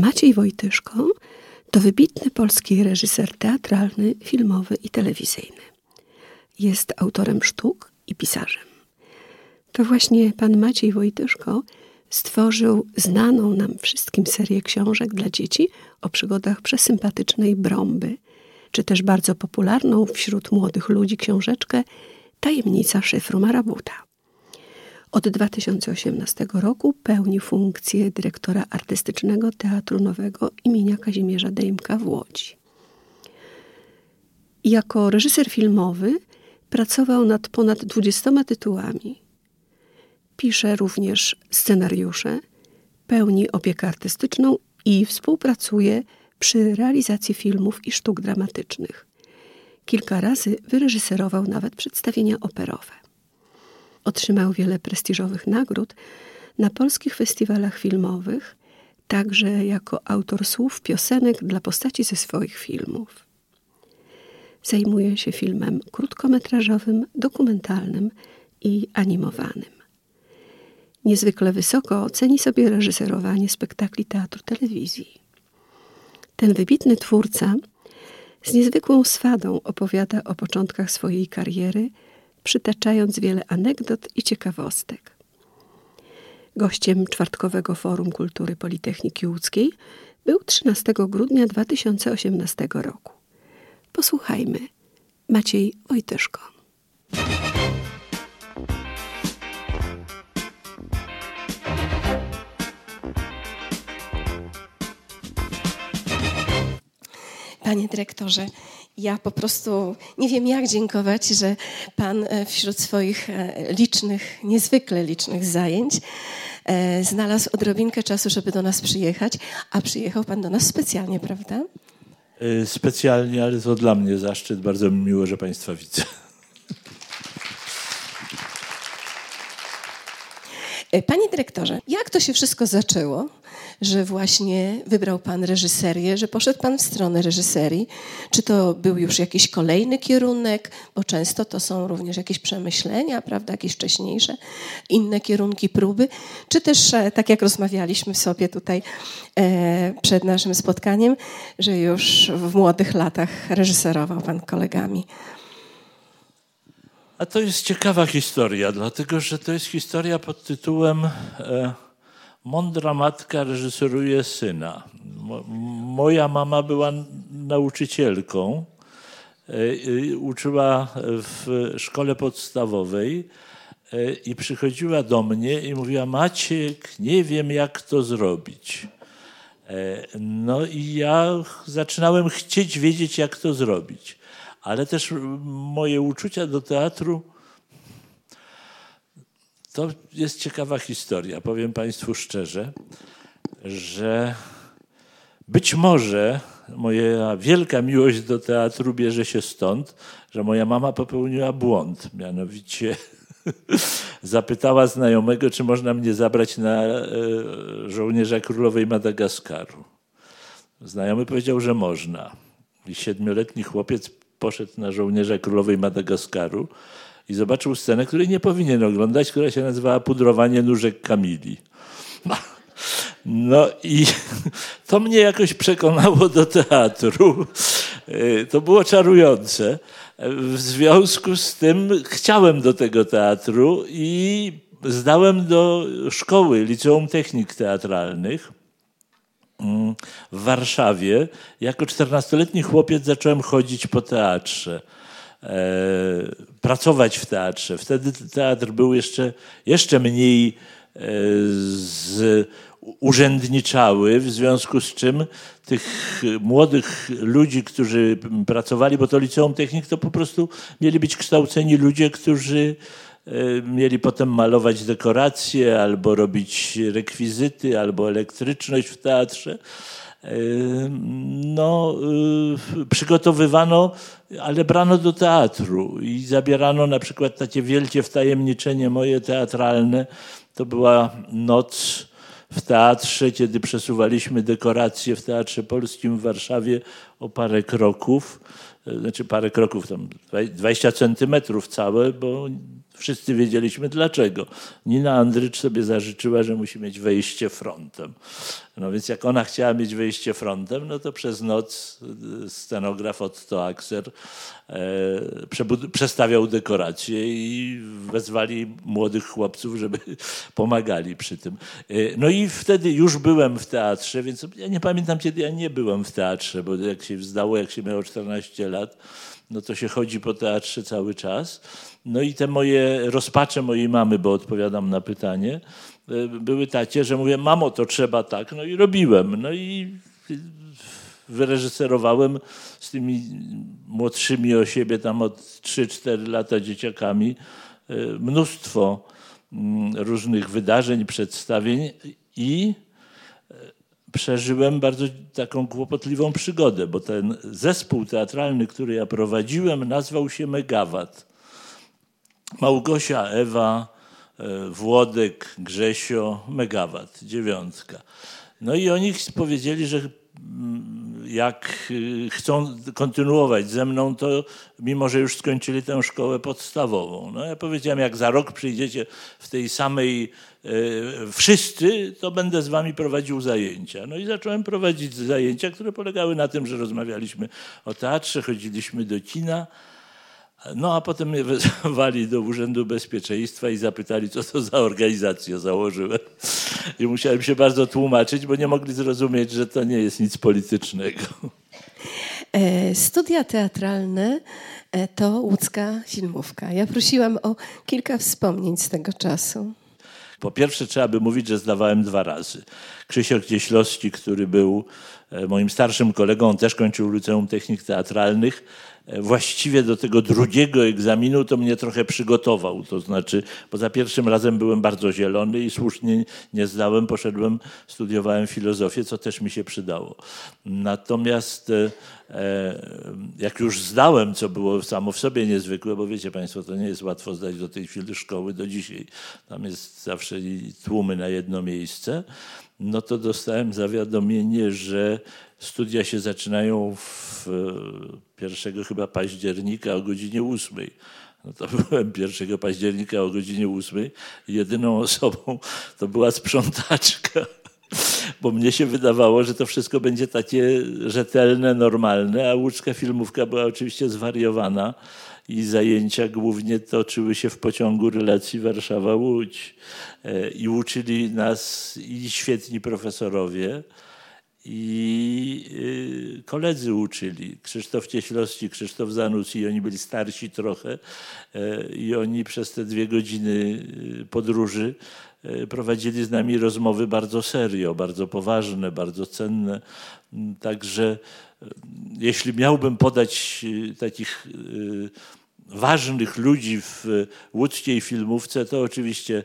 Maciej Wojtyszko to wybitny polski reżyser teatralny, filmowy i telewizyjny. Jest autorem sztuk i pisarzem. To właśnie pan Maciej Wojtyszko stworzył znaną nam wszystkim serię książek dla dzieci o przygodach przesympatycznej Brąby, czy też bardzo popularną wśród młodych ludzi książeczkę Tajemnica szyfru Marabuta. Od 2018 roku pełni funkcję dyrektora artystycznego Teatru Nowego imienia Kazimierza Dejmka w Łodzi. Jako reżyser filmowy pracował nad ponad 20 tytułami. Pisze również scenariusze, pełni opiekę artystyczną i współpracuje przy realizacji filmów i sztuk dramatycznych. Kilka razy wyreżyserował nawet przedstawienia operowe. Otrzymał wiele prestiżowych nagród na polskich festiwalach filmowych, także jako autor słów piosenek dla postaci ze swoich filmów. Zajmuje się filmem krótkometrażowym, dokumentalnym i animowanym. Niezwykle wysoko ceni sobie reżyserowanie spektakli teatru telewizji. Ten wybitny twórca z niezwykłą swadą opowiada o początkach swojej kariery, przytaczając wiele anegdot i ciekawostek. Gościem czwartkowego Forum Kultury Politechniki Łódzkiej był 13 grudnia 2018 roku. Posłuchajmy. Maciej Wojtyszko. Panie dyrektorze, ja po prostu nie wiem, jak dziękować, że Pan e, wśród swoich e, licznych, niezwykle licznych zajęć e, znalazł odrobinkę czasu, żeby do nas przyjechać, a przyjechał Pan do nas specjalnie, prawda? Specjalnie, ale to dla mnie zaszczyt. Bardzo mi miło, że Państwa widzę. Panie dyrektorze, jak to się wszystko zaczęło? że właśnie wybrał Pan reżyserię, że poszedł Pan w stronę reżyserii? Czy to był już jakiś kolejny kierunek? Bo często to są również jakieś przemyślenia, prawda, jakieś wcześniejsze, inne kierunki próby. Czy też, e, tak jak rozmawialiśmy sobie tutaj e, przed naszym spotkaniem, że już w młodych latach reżyserował Pan kolegami? A to jest ciekawa historia, dlatego że to jest historia pod tytułem e, Mądra matka reżyseruje syna. Moja mama była nauczycielką. E, uczyła w szkole podstawowej e, i przychodziła do mnie i mówiła: Maciek, nie wiem, jak to zrobić. No i ja zaczynałem chcieć wiedzieć, jak to zrobić. Ale też moje uczucia do teatru to jest ciekawa historia. Powiem Państwu szczerze, że być może moja wielka miłość do teatru bierze się stąd, że moja mama popełniła błąd. Mianowicie zapytała znajomego, czy można mnie zabrać na e, żołnierza królowej Madagaskaru. Znajomy powiedział, że można. I siedmioletni chłopiec poszedł na żołnierza królowej Madagaskaru i zobaczył scenę, której nie powinien oglądać, która się nazywała Pudrowanie nóżek Kamili. No i to mnie jakoś przekonało do teatru. E, to było czarujące. W związku z tym chciałem do tego teatru i zdałem do szkoły Liceum Technik Teatralnych w Warszawie. Jako 14-letni chłopiec zacząłem chodzić po teatrze. E, pracować w teatrze. Wtedy teatr był jeszcze, jeszcze mniej e, z, urzędniczały, w związku z czym tych młodych ludzi, którzy pracowali, bo to liceum technik, to po prostu mieli być kształceni ludzie, którzy mieli potem malować dekoracje, albo robić rekwizyty, albo elektryczność w teatrze no, y, przygotowywano, ale brano do teatru i zabierano na przykład takie wielkie wtajemniczenie moje teatralne. To była noc w teatrze, kiedy przesuwaliśmy dekoracje w Teatrze Polskim w Warszawie o parę kroków. znaczy parę kroków, tam 20 centymetrów całe, bo wszyscy wiedzieliśmy dlaczego. Nina Andrycz sobie zażyczyła, że musi mieć wejście frontem. No więc jak ona chciała mieć wejście frontem, no to przez noc scenograf Otto Axer e, przestawiał dekoracje i wezwali młodych chłopców, żeby pomagali przy tym. E, no i wtedy już byłem w teatrze, więc ja nie pamiętam, kiedy ja nie byłem w teatrze, bo jak się jak się miało 14 lat, no to się chodzi po teatrze cały czas. No i te moje rozpacze mojej mamy, bo odpowiadam na pytanie, e, były takie, że mówię, mamo, to trzeba tak. No i robiłem. No i wyreżyserowałem z tymi młodszymi o siebie, tam od 3-4 lata dzieciakami, e, mnóstwo mm, różnych wydarzeń, przedstawień i przeżyłem bardzo taką kłopotliwą przygodę, bo ten zespół teatralny, który ja prowadziłem, nazwał się Megawat. Małgosia, Ewa, e, Włodek, Grzesio, Megawat, dziewiątka. No i oni powiedzieli, że mm, jak y, chcą kontynuować ze mną, to mimo, że już skończyli tę szkołę podstawową. No ja powiedziałem, jak za rok przyjdziecie w tej samej e, wszyscy, to będę z wami prowadził zajęcia. No i zacząłem prowadzić zajęcia, które polegały na tym, że rozmawialiśmy o teatrze, chodziliśmy do kina, no a potem mnie wezwali do Urzędu Bezpieczeństwa i zapytali, co to za organizację założyłem. I musiałem się bardzo tłumaczyć, bo nie mogli zrozumieć, że to nie jest nic politycznego. E, studia teatralne e, to łódzka filmówka. Ja prosiłam o kilka wspomnień z tego czasu. Po pierwsze trzeba by mówić, że zdawałem dwa razy. Krzysiek Cieślowski, który był moim starszym kolegą, też kończył Liceum Technik Teatralnych, właściwie do tego drugiego egzaminu to mnie trochę przygotował. To znaczy, bo za pierwszym razem byłem bardzo zielony i słusznie nie zdałem, poszedłem, studiowałem filozofię, co też mi się przydało. Natomiast e, jak już zdałem, co było samo w sobie niezwykłe, bo wiecie Państwo, to nie jest łatwo zdać do tej chwili szkoły do dzisiaj. Tam jest zawsze tłumy na jedno miejsce. No to dostałem zawiadomienie, że studia się zaczynają w 1 chyba października o godzinie 8. No to byłem 1 października o godzinie 8. Jedyną osobą to była sprzątaczka. Bo mnie się wydawało, że to wszystko będzie takie rzetelne, normalne, a łódzka filmówka była oczywiście zwariowana i zajęcia głównie toczyły się w pociągu relacji Warszawa-Łódź. E, I uczyli nas i świetni profesorowie, i y, koledzy uczyli. Krzysztof Cieślowski, Krzysztof Zanucki, oni byli starsi trochę e, i oni przez te dwie godziny y, podróży prowadzili z nami rozmowy bardzo serio, bardzo poważne, bardzo cenne. Mm, także e, jeśli miałbym podać takich ważnych ludzi w łódzkiej filmówce, to oczywiście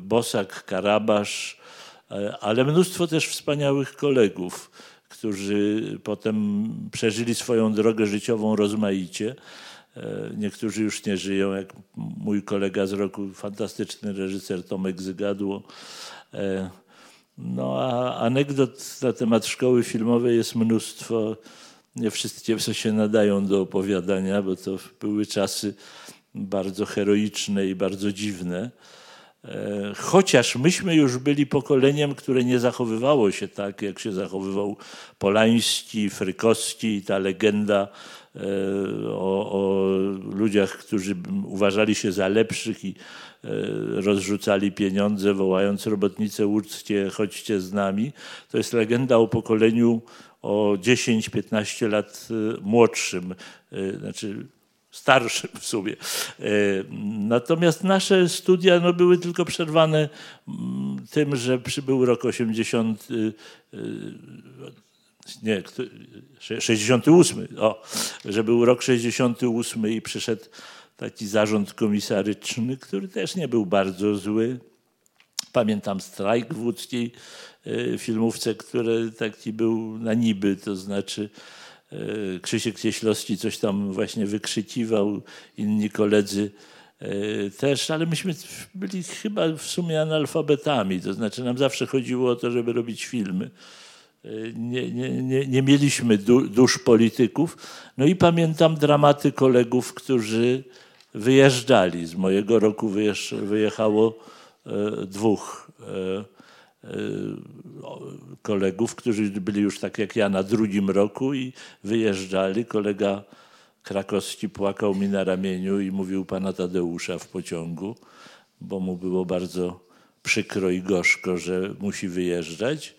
Bosak, Karabasz, E, ale mnóstwo też wspaniałych kolegów, którzy potem przeżyli swoją drogę życiową rozmaicie. E, niektórzy już nie żyją, jak mój kolega z roku, fantastyczny reżyser Tomek Zygadło. E, no a anegdot na temat szkoły filmowej jest mnóstwo. Nie wszystkie się nadają do opowiadania, bo to były czasy bardzo heroiczne i bardzo dziwne. E, chociaż myśmy już byli pokoleniem, które nie zachowywało się tak, jak się zachowywał Polański, Frykowski ta legenda e, o, o ludziach, którzy uważali się za lepszych i e, rozrzucali pieniądze, wołając robotnice łódzkie, chodźcie z nami. To jest legenda o pokoleniu o 10-15 lat młodszym. Znaczy starszym w sumie. E, natomiast nasze studia no, były tylko przerwane mm, tym, że przybył rok 80, y, y, nie, 68, o, że był rok 68 i przyszedł taki zarząd komisaryczny, który też nie był bardzo zły. Pamiętam strajk w łódzkiej y, filmówce, który taki był na niby, to znaczy Krzysiek Cieślowski coś tam właśnie wykrzykiwał, inni koledzy e, też, ale myśmy byli chyba w sumie analfabetami, to znaczy nam zawsze chodziło o to, żeby robić filmy. nie, nie, nie, nie mieliśmy dusz polityków. No i pamiętam dramaty kolegów, którzy wyjeżdżali. Z mojego roku wyjechało dwóch kolegów, którzy byli już tak jak ja na drugim roku i wyjeżdżali. Kolega krakowski płakał mi na ramieniu i mówił pana Tadeusza w pociągu, bo mu było bardzo przykro i gorzko, że musi wyjeżdżać.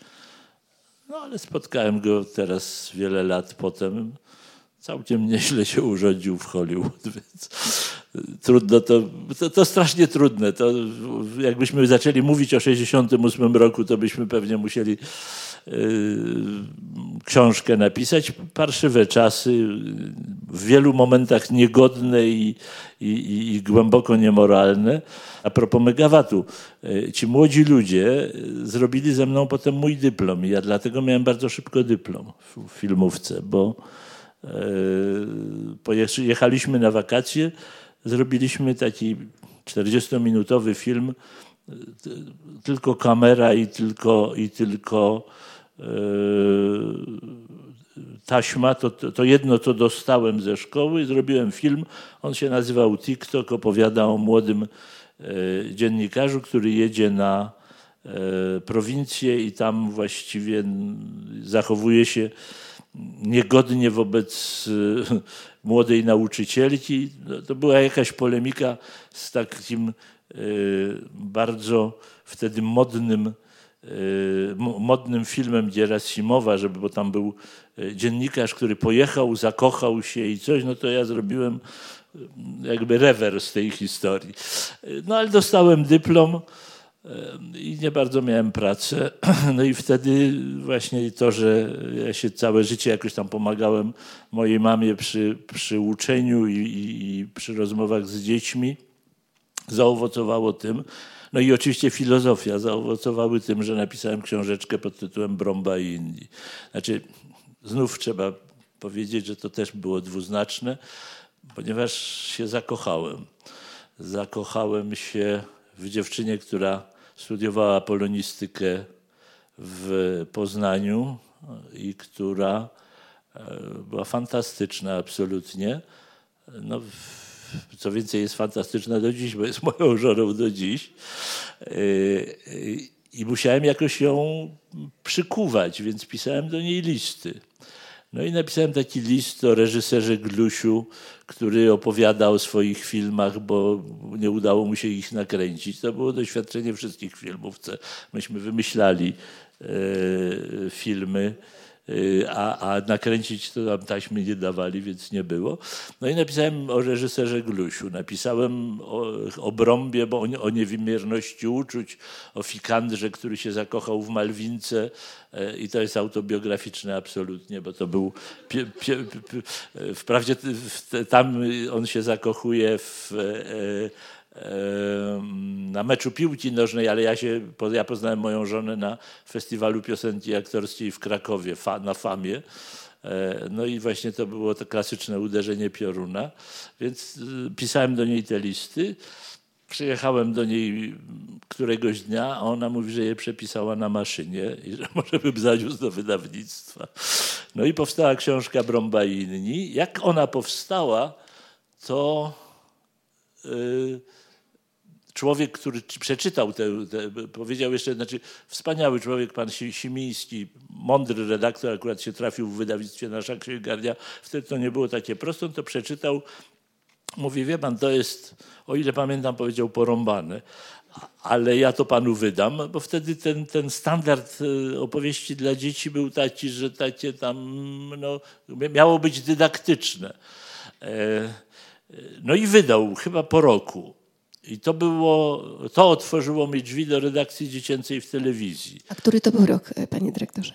No ale spotkałem go teraz wiele lat potem. Całkiem nieźle się urządził w Hollywood, więc trudno to, to, to strasznie trudne. To jakbyśmy zaczęli mówić o 68 roku, to byśmy pewnie musieli yy, książkę napisać. Parszywe czasy, w wielu momentach niegodne i, i, i głęboko niemoralne. A propos Megawatu, yy, ci młodzi ludzie zrobili ze mną potem mój dyplom i ja dlatego miałem bardzo szybko dyplom w filmówce, bo yy, jechaliśmy na wakacje, zrobiliśmy taki 40-minutowy film, tylko kamera i tylko, i tylko e, taśma, to, to jedno, co dostałem ze szkoły, zrobiłem film, on się nazywał TikTok, opowiada o młodym e, dziennikarzu, który jedzie na e, prowincję i tam właściwie zachowuje się niegodnie wobec młodej nauczycielki. No, to była jakaś polemika z takim e, bardzo wtedy modnym, e, modnym filmem Gierasimowa, żeby, bo tam był e, dziennikarz, który pojechał, zakochał się i coś, no to ja zrobiłem jakby rewers tej historii. No ale dostałem dyplom i nie bardzo miałem pracę. No i wtedy właśnie to, że ja się całe życie jakoś tam pomagałem mojej mamie przy, przy uczeniu i, i, i przy rozmowach z dziećmi, zaowocowało tym. No i oczywiście filozofia zaowocowały tym, że napisałem książeczkę pod tytułem Bromba i inni. Znaczy, znów trzeba powiedzieć, że to też było dwuznaczne, ponieważ się zakochałem. Zakochałem się w dziewczynie, która studiowała polonistykę w Poznaniu i która e, była fantastyczna absolutnie. No, co więcej, jest fantastyczna do dziś, bo jest moją żoną do dziś. E, I musiałem jakoś ją przykuwać, więc pisałem do niej listy. No i napisałem taki list o reżyserze Glusiu, który opowiada o swoich filmach, bo nie udało mu się ich nakręcić. To było doświadczenie wszystkich filmówce. Myśmy wymyślali e, filmy a, a nakręcić to tam taśmy nie dawali, więc nie było. No i napisałem o reżyserze Glusiu, napisałem o, o Brąbie, bo o, o niewymierności uczuć, o Fikandrze, który się zakochał w Malwince y, i to jest autobiograficzne absolutnie, bo to był, pie, pie, pie, wprawdzie tam on się zakochuje w e, na meczu piłki nożnej, ale ja, się, ja poznałem moją żonę na festiwalu piosenki aktorskiej w Krakowie, na FAMie. E, no i właśnie to było to klasyczne uderzenie pioruna, więc y, pisałem do niej te listy. Przyjechałem do niej któregoś dnia, a ona mówi, że je przepisała na maszynie i że może bym zaniósł do wydawnictwa. No i powstała książka Brąba i inni. Jak ona powstała, to... Yy, człowiek, który przeczytał te, te, powiedział jeszcze, znaczy wspaniały człowiek, pan Simiński, mądry redaktor, akurat się trafił w wydawnictwie Nasza Księgarnia, wtedy to nie było takie proste, on to przeczytał, mówi, wie pan, to jest, o ile pamiętam, powiedział porąbane, ale ja to panu wydam, bo wtedy ten, ten standard e, opowieści dla dzieci był taki, że takie tam, no, miało być dydaktyczne. E, e, no i wydał, chyba po roku. I to było, to otworzyło mi drzwi do redakcji dziecięcej w telewizji. A który to był rok, e, panie dyrektorze?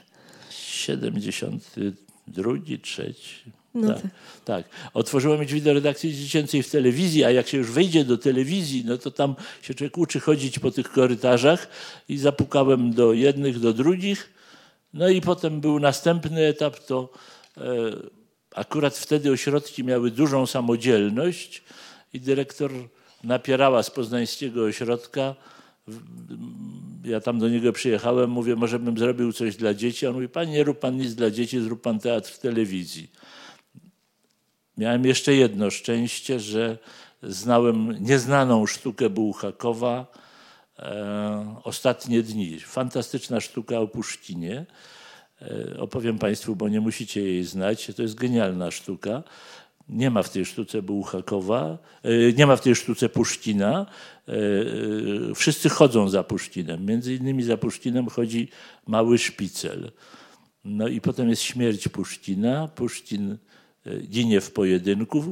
72, trzeci. No tak, tak. Otworzyło mi drzwi do redakcji dziecięcej w telewizji, a jak się już wejdzie do telewizji, no to tam się człowiek uczy chodzić po tych korytarzach i zapukałem do jednych, do drugich. No i potem był następny etap, to e, akurat wtedy ośrodki miały dużą samodzielność i dyrektor napierała z poznańskiego ośrodka ja tam do niego przyjechałem, mówię, może bym zrobił coś dla dzieci. On mówi, panie, nie rób pan nic dla dzieci, zrób pan teatr w telewizji. Miałem jeszcze jedno szczęście, że znałem nieznaną sztukę Bułhakowa e, Ostatnie dni. Fantastyczna sztuka o Puszkinie. E, opowiem Państwu, bo nie musicie jej znać. To jest genialna sztuka. Nie ma w tej sztuce Bułhakowa, e, nie ma w tej sztuce Puszkina. E, e, wszyscy chodzą za Puszkinem. Między innymi za Puszkinem chodzi mały szpicel. No i potem jest śmierć Puszkina. Puszkin ginie w pojedynku.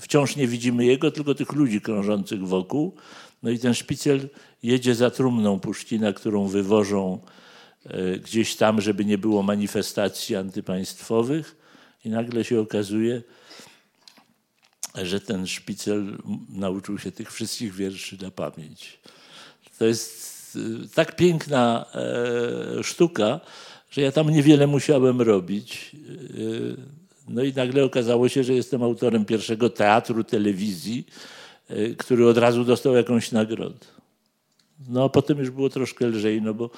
Wciąż nie widzimy jego, tylko tych ludzi krążących wokół. No i ten szpicel jedzie za trumną Puszkina, którą wywożą gdzieś tam, żeby nie było manifestacji antypaństwowych. I nagle się okazuje, że ten szpicel nauczył się tych wszystkich wierszy na pamięć. To jest y, tak piękna e, sztuka, że ja tam niewiele musiałem robić. Y, no i nagle okazało się, że jestem autorem pierwszego teatru telewizji, y, który od razu dostał jakąś nagrodę. No a potem już było troszkę lżej, no bo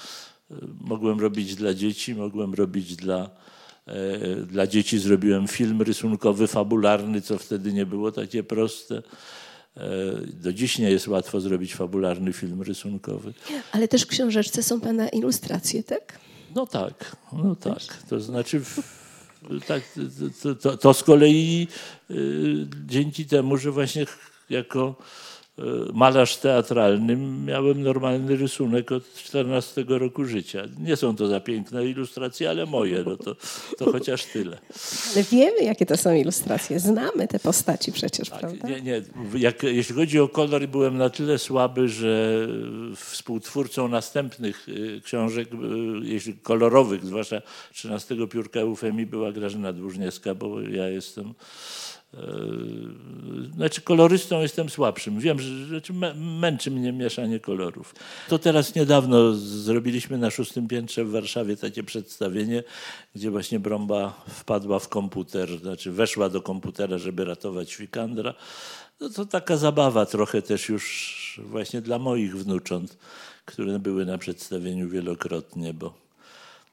mogłem robić dla dzieci, mogłem robić dla E, dla dzieci zrobiłem film rysunkowy, fabularny, co wtedy nie było takie proste. E, do dziś nie jest łatwo zrobić fabularny film rysunkowy. Ale też w książeczce są Pana ilustracje, tak? No tak, no tak. To znaczy, tak, to, to, to z kolei y, dzięki temu, że właśnie jako E, malarz teatralny, miałem normalny rysunek od 14 roku życia. Nie są to za piękne ilustracje, ale moje, no to, to chociaż tyle. Ale wiemy, jakie to są ilustracje. Znamy te postaci przecież, tak, prawda? Nie, nie. Jak, jeśli chodzi o kolor, byłem na tyle słaby, że współtwórcą następnych y, książek, y, jeśli kolorowych, zwłaszcza 13 piórka Eufemii, była Grażyna Dłużniewska, bo ja jestem znaczy kolorystą jestem słabszym. Wiem, że znaczy męczy mnie mieszanie kolorów. To teraz niedawno zrobiliśmy na szóstym piętrze w Warszawie takie przedstawienie, gdzie właśnie Brąba wpadła w komputer, znaczy weszła do komputera, żeby ratować Wikandra. No to taka zabawa trochę też już właśnie dla moich wnucząt, które były na przedstawieniu wielokrotnie, bo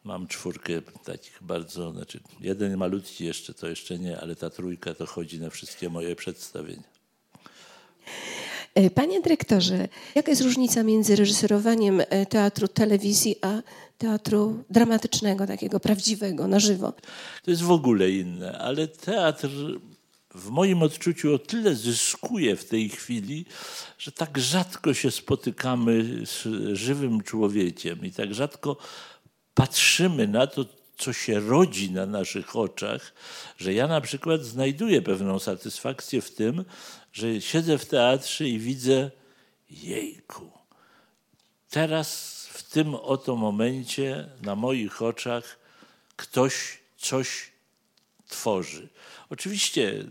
Mam czwórkę takich bardzo, znaczy jeden malutki jeszcze, to jeszcze nie, ale ta trójka to chodzi na wszystkie moje przedstawienia. E, panie dyrektorze, jaka jest różnica między reżyserowaniem e, teatru telewizji a teatru dramatycznego, takiego prawdziwego, na żywo? To jest w ogóle inne, ale teatr w moim odczuciu o tyle zyskuje w tej chwili, że tak rzadko się spotykamy z żywym człowiekiem i tak rzadko patrzymy na to, co się rodzi na naszych oczach, że ja na przykład znajduję pewną satysfakcję w tym, że siedzę w teatrze i widzę, jejku, teraz w tym oto momencie na moich oczach ktoś coś tworzy. Oczywiście y,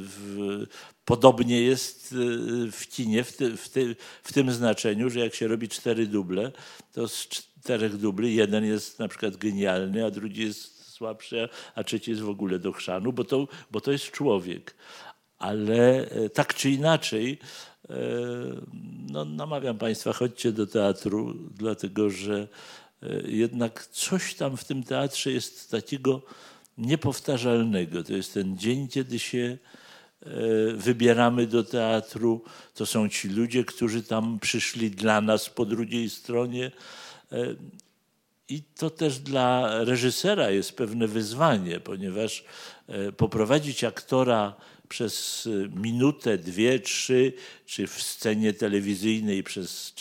w, podobnie jest y, w kinie w, ty, w, ty, w tym znaczeniu, że jak się robi cztery duble, to z czterech dubli jeden jest na przykład genialny, a drugi jest słabszy, a trzeci jest w ogóle do chrzanu, bo to, bo to jest człowiek. Ale e, tak czy inaczej, e, no, namawiam Państwa, chodźcie do teatru, dlatego że e, jednak coś tam w tym teatrze jest takiego niepowtarzalnego. To jest ten dzień, kiedy się wybieramy do teatru. To są ci ludzie, którzy tam przyszli dla nas po drugiej stronie. E, I to też dla reżysera jest pewne wyzwanie, ponieważ e, poprowadzić aktora przez minutę, dwie, trzy, czy w scenie telewizyjnej przez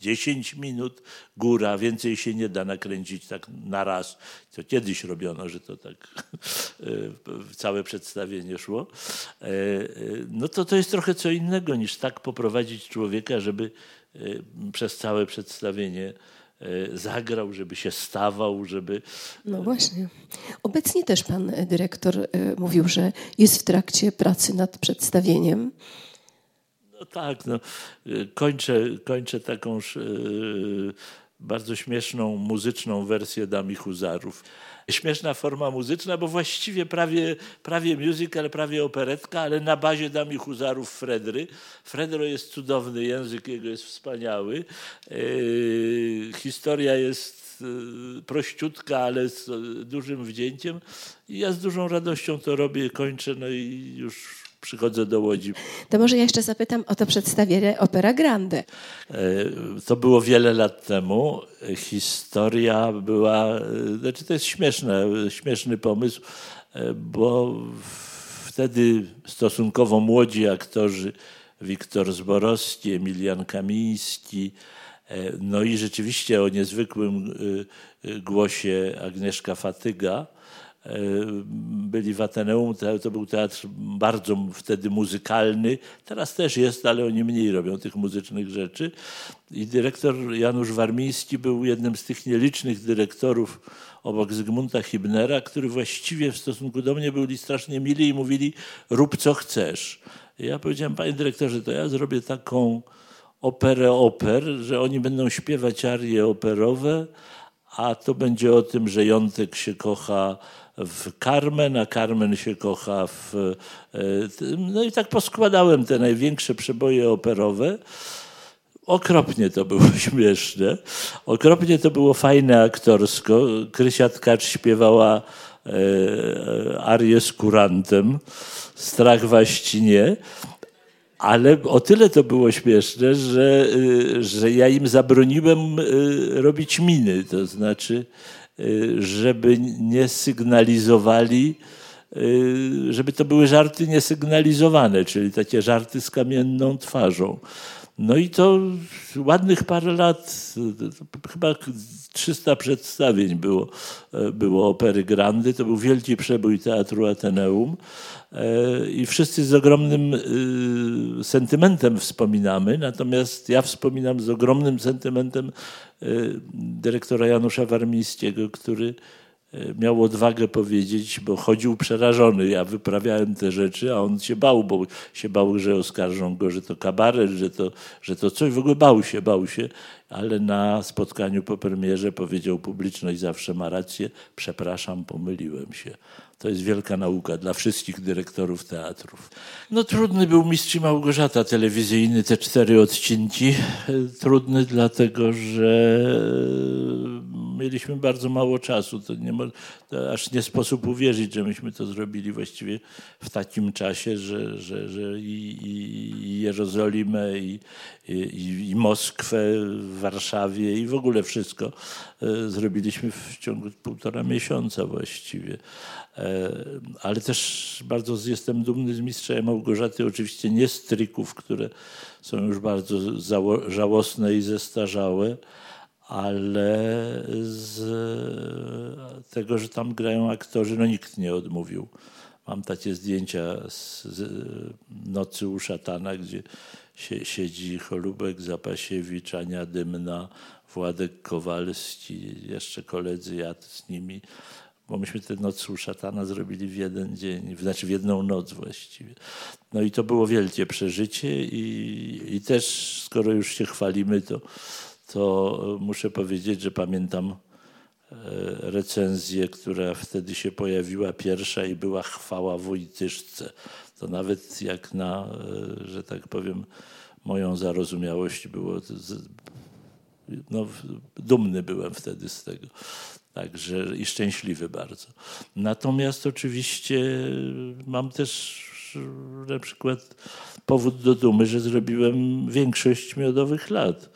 10 minut góra, więcej się nie da nakręcić tak na raz. To kiedyś robiono, że to tak e, całe przedstawienie szło. No to to jest trochę co innego niż tak poprowadzić człowieka, żeby przez całe przedstawienie E, zagrał, żeby się stawał, żeby. No właśnie. Obecnie też pan dyrektor e, mówił, że jest w trakcie pracy nad przedstawieniem. No tak, no, kończę, kończę taką bardzo śmieszną muzyczną wersję Dami Huzarów. Śmieszna forma muzyczna, bo właściwie prawie, prawie musical, prawie operetka, ale na bazie Dami Huzarów Fredry. Fredro jest cudowny, język jego jest wspaniały. Yy, historia jest yy, prościutka, ale z dużym wdzięciem. I ja z dużą radością to robię, kończę, no i już przychodzę do Łodzi. To może ja jeszcze zapytam o to przedstawienie Opera Grande. E, to było wiele lat temu. Historia była, e, znaczy to jest śmieszne, śmieszny pomysł, e, bo wtedy stosunkowo młodzi aktorzy, Wiktor Zborowski, Emilian Kamiński, no i rzeczywiście o niezwykłym głosie Agnieszka Fatyga, byli w Ateneum, to był teatr bardzo wtedy muzykalny, teraz też jest, ale oni mniej robią tych muzycznych rzeczy. I dyrektor Janusz Warmiński był jednym z tych nielicznych dyrektorów obok Zygmunta Hibnera, który właściwie w stosunku do mnie byli strasznie mili i mówili rób co chcesz. I ja powiedziałem, panie dyrektorze, to ja zrobię taką operę oper, że oni będą śpiewać arie operowe, a to będzie o tym, że Jątek się kocha w Carmen, a Carmen się kocha w... E, no i tak poskładałem te największe przeboje operowe. Okropnie to było śmieszne. Okropnie to było fajne aktorsko. Krysia Tkacz śpiewała e, arię z kurantem. Strach waści nie. Ale o tyle to było śmieszne, że, e, że ja im zabroniłem robić miny. To znaczy, żeby nie sygnalizowali, y, żeby to były żarty niesygnalizowane, czyli takie żarty z kamienną twarzą. No i to ładnych parę lat, chyba 300 przedstawień było, było opery Grandy. To był wielki przebój Teatru Ateneum e, i wszyscy z ogromnym y, sentymentem wspominamy, natomiast ja wspominam z ogromnym sentymentem e, dyrektora Janusza Warmińskiego, który miał odwagę powiedzieć, bo chodził przerażony. Ja wyprawiałem te rzeczy, a on się bał, bo się bał, że oskarżą go, że to kabaret, że to, że to coś. W ogóle bał się, bał się, ale na spotkaniu po premierze powiedział publiczność zawsze ma rację, przepraszam, pomyliłem się. To jest wielka nauka dla wszystkich dyrektorów teatrów. No trudny był Mistrz Małgorzata telewizyjny, te cztery odcinki. Trudny dlatego, że mieliśmy bardzo mało czasu. To, nie, to aż nie sposób uwierzyć, że myśmy to zrobili właściwie w takim czasie, że, że, że i, i Jerozolimę, i, i, i Moskwę, Warszawie i w ogóle wszystko e, zrobiliśmy w ciągu półtora miesiąca właściwie. E, ale też bardzo jestem dumny z mistrza Małgorzaty, oczywiście nie z trików, które są już bardzo żałosne i zestarzałe, ale z tego, że tam grają aktorzy, no nikt nie odmówił. Mam takie zdjęcia z, Nocy u szatana, gdzie siedzi Cholubek, Zapasiewicz, Ania Dymna, Władek Kowalski, jeszcze koledzy, ja z nimi bo myśmy tę noc u szatana zrobili w jeden dzień, znaczy w jedną noc właściwie. No i to było wielkie przeżycie i, i też, skoro już się chwalimy, to, to muszę powiedzieć, że pamiętam recenzję, która wtedy się pojawiła pierwsza i była chwała Wojtyszce. To nawet jak na, e, że tak powiem, moją zarozumiałość było, no, dumny byłem wtedy z tego. Także i szczęśliwy bardzo. Natomiast oczywiście mam też na przykład powód do dumy, że zrobiłem większość miodowych lat,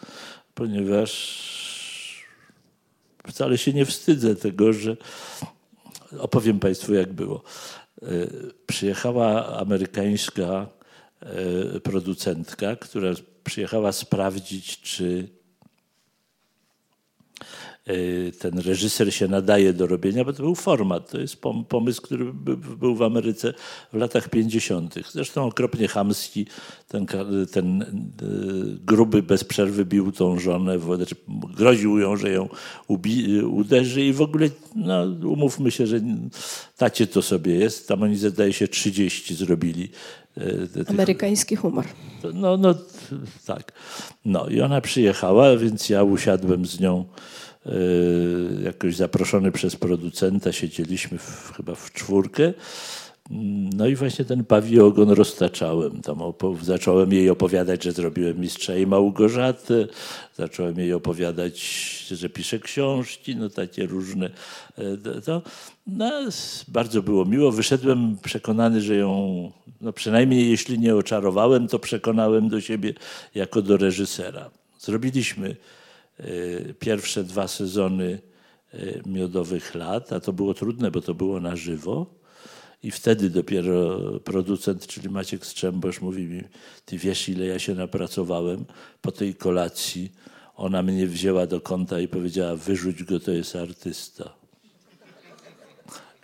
ponieważ wcale się nie wstydzę tego, że opowiem Państwu, jak było. E, przyjechała amerykańska e, producentka, która przyjechała sprawdzić, czy ten reżyser się nadaje do robienia, bo to był format. To jest pomysł, który był w Ameryce w latach 50. Zresztą okropnie chamski, ten, ten y, gruby bez przerwy bił tą żonę, znaczy groził ją, że ją ubi, uderzy i w ogóle, no, umówmy się, że tacie to sobie jest. Tam oni zdaje się 30 zrobili Amerykański humor. No, no tak. No i ona przyjechała, więc ja usiadłem z nią jakoś zaproszony przez producenta, siedzieliśmy w, chyba w czwórkę no i właśnie ten pawi ogon roztaczałem. Tam zacząłem jej opowiadać, że zrobiłem Mistrza i Małgorzatę. Zacząłem jej opowiadać, że piszę książki, no takie różne. E, to, no, bardzo było miło. Wyszedłem przekonany, że ją, no przynajmniej jeśli nie oczarowałem, to przekonałem do siebie jako do reżysera. Zrobiliśmy e, pierwsze dwa sezony e, miodowych lat, a to było trudne, bo to było na żywo. I wtedy dopiero producent, czyli Maciek Strzembosz mówi mi, ty wiesz ile ja się napracowałem po tej kolacji. Ona mnie wzięła do kąta i powiedziała, wyrzuć go, to jest artysta.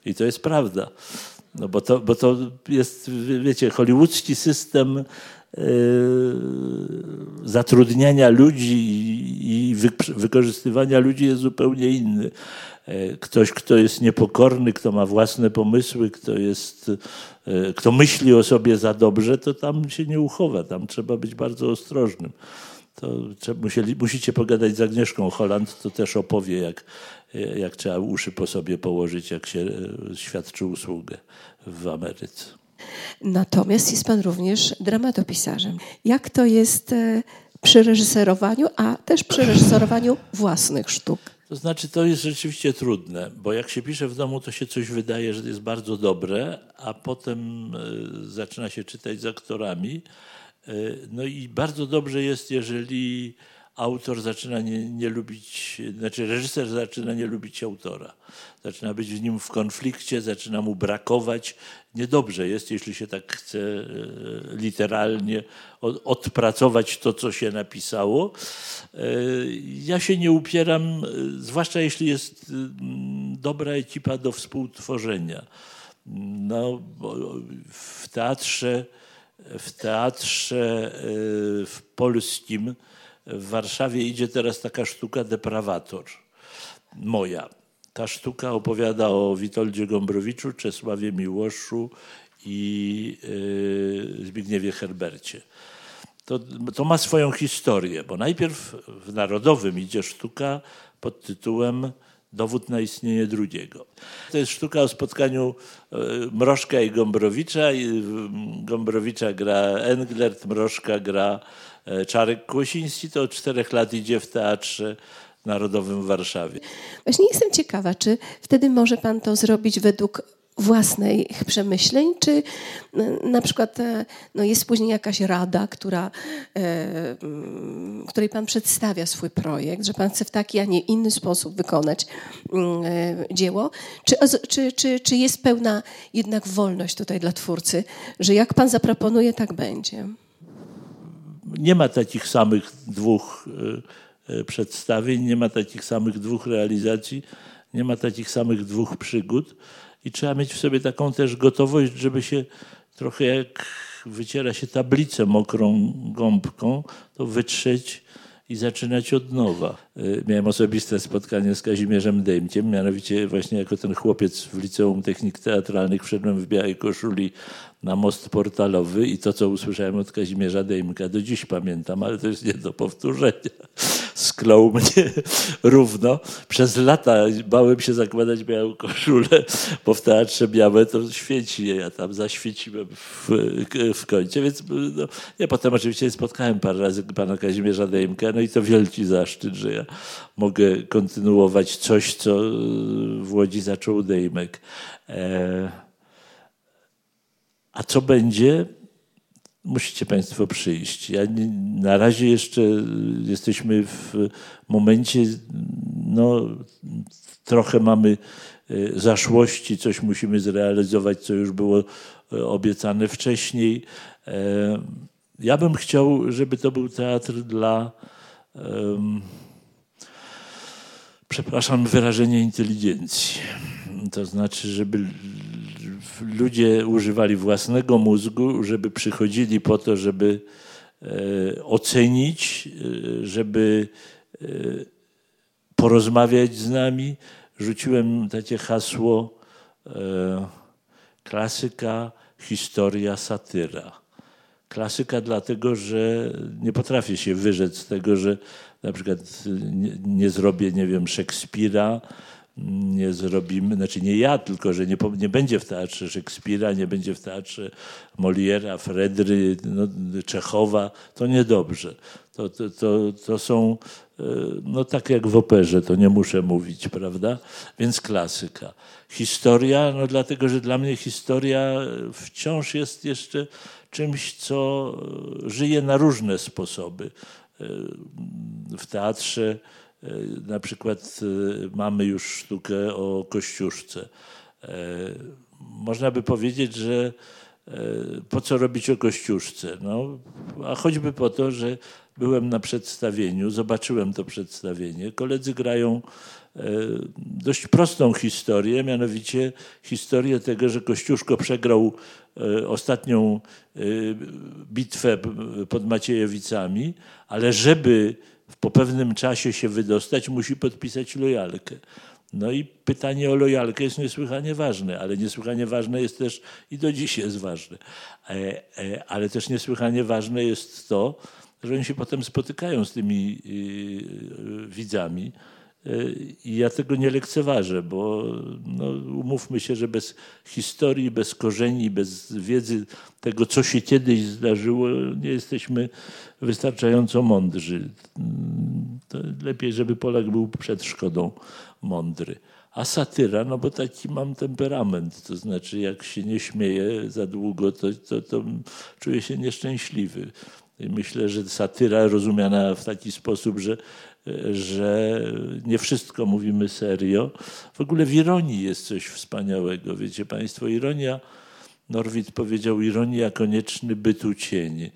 I to jest prawda. No bo to, bo to jest, wiecie, hollywoodzki system zatrudniania ludzi i wy, wykorzystywania ludzi jest zupełnie inny. E, ktoś, kto jest niepokorny, kto ma własne pomysły, kto, jest, e, kto myśli o sobie za dobrze, to tam się nie uchowa, tam trzeba być bardzo ostrożnym. To musieli, musicie pogadać z Agnieszką Holland, to też opowie, jak, jak trzeba uszy po sobie położyć, jak się e, świadczy usługę w Ameryce. Natomiast jest pan również dramatopisarzem. Jak to jest przy reżyserowaniu, a też przy reżyserowaniu własnych sztuk? To znaczy, to jest rzeczywiście trudne, bo jak się pisze w domu, to się coś wydaje, że jest bardzo dobre, a potem e, zaczyna się czytać z aktorami. E, no i bardzo dobrze jest, jeżeli autor zaczyna nie, nie, lubić, znaczy reżyser zaczyna nie lubić autora. Zaczyna być w nim w konflikcie, zaczyna mu brakować. Niedobrze jest, jeśli się tak chce e, literalnie odpracować to, co się napisało. E, ja się nie upieram, e, zwłaszcza jeśli jest dobra ekipa do współtworzenia. No, w teatrze, w teatrze w polskim w Warszawie idzie teraz taka sztuka Deprawator, moja. Ta sztuka opowiada o Witoldzie Gombrowiczu, Czesławie Miłoszu i yy, Zbigniewie Herbercie. To, to ma swoją historię, bo najpierw w Narodowym idzie sztuka pod tytułem Dowód na istnienie drugiego. To jest sztuka o spotkaniu e, Mrożka i Gombrowicza. Gombrowicza gra Englert, Mrożka gra E, Czarek Kłosiński to od czterech lat idzie w Teatrze Narodowym w Warszawie. Właśnie jestem ciekawa, czy wtedy może pan to zrobić według własnych przemyśleń, czy na przykład e, no jest później jakaś rada, która, e, której pan przedstawia swój projekt, że pan chce w taki, a nie inny sposób wykonać mm, e, dzieło, czy, czy, czy, czy jest pełna jednak wolność tutaj dla twórcy, że jak pan zaproponuje, tak będzie? nie ma takich samych dwóch przedstawień, nie ma takich samych dwóch realizacji, nie ma takich samych dwóch przygód i trzeba mieć w sobie taką też gotowość, żeby się trochę jak wyciera się tablicę mokrą gąbką, to wytrzeć i zaczynać od nowa. Y, miałem osobiste spotkanie z Kazimierzem Dejmciem, mianowicie właśnie jako ten chłopiec w Liceum Technik Teatralnych wszedłem w białej koszuli na most portalowy i to, co usłyszałem od Kazimierza Dejmka, do dziś pamiętam, ale to jest nie do powtórzenia. Sklął mnie równo. Przez lata bałem się zakładać białą koszulę, bo w teatrze białe to świeci. Ja tam zaświeciłem w, w kącie, więc no, ja potem oczywiście spotkałem parę razy pana Kazimierza Dejmka, no i to wielki zaszczyt, że ja mogę kontynuować coś, co w Łodzi zaczął Dejmek. E, a co będzie? Musicie Państwo przyjść. Ja nie, na razie jeszcze jesteśmy w momencie, no trochę mamy e, zaszłości, coś musimy zrealizować, co już było e, obiecane wcześniej. Ja bym chciał, żeby to był teatr dla przepraszam, wyrażenie inteligencji. To znaczy, żeby ludzie używali własnego mózgu, żeby przychodzili po to, żeby e, ocenić, e, żeby e, porozmawiać z nami. Rzuciłem takie hasło klasyka, historia, satyra Klasyka dlatego, że nie potrafię się wyrzec tego, że na przykład nie, nie zrobię, nie wiem, Szekspira, nie zrobimy, znaczy nie ja, tylko że nie, nie będzie w teatrze Szekspira, nie będzie w teatrze Moliera, Fredry, no, Czechowa, to niedobrze. To, to, to, to są, e, no tak jak w operze, to nie muszę mówić, prawda? Więc klasyka. Historia, no dlatego, że dla mnie historia wciąż jest jeszcze czymś, co żyje na różne sposoby. E, w teatrze e, na przykład mamy już sztukę o Kościuszce. Można by powiedzieć, że po co robić o Kościuszce? No, a choćby po to, że byłem na przedstawieniu, zobaczyłem to przedstawienie. Koledzy grają e, dość prostą historię, mianowicie historię tego, że Kościuszko przegrał e, ostatnią e, bitwę pod Maciejowicami, ale żeby po pewnym czasie się wydostać, musi podpisać lojalkę. No i pytanie o lojalkę jest niesłychanie ważne, ale niesłychanie ważne jest też i do dziś jest ważne. Ale też niesłychanie ważne jest to, że oni się potem spotykają z tymi y, y, widzami. Y, I ja tego nie lekceważę, bo no, umówmy się, że bez historii, bez korzeni, bez wiedzy tego, co się kiedyś zdarzyło, nie jesteśmy wystarczająco mądrzy. To lepiej, żeby Polak był przed szkodą mądry. A satyra, no bo taki mam temperament, to znaczy jak się nie śmieję za długo, to, to, to czuję się nieszczęśliwy. Myślę, że satyra rozumiana w taki sposób, że, że nie wszystko mówimy serio. W ogóle w ironii jest coś wspaniałego. Wiecie Państwo, ironia, Norwid powiedział, ironia konieczny bytu cień.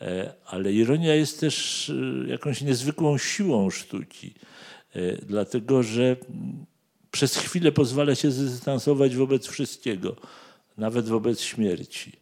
E, ale ironia jest też e, jakąś niezwykłą siłą sztuki, e, dlatego że przez chwilę pozwala się zdystansować wobec wszystkiego, nawet wobec śmierci.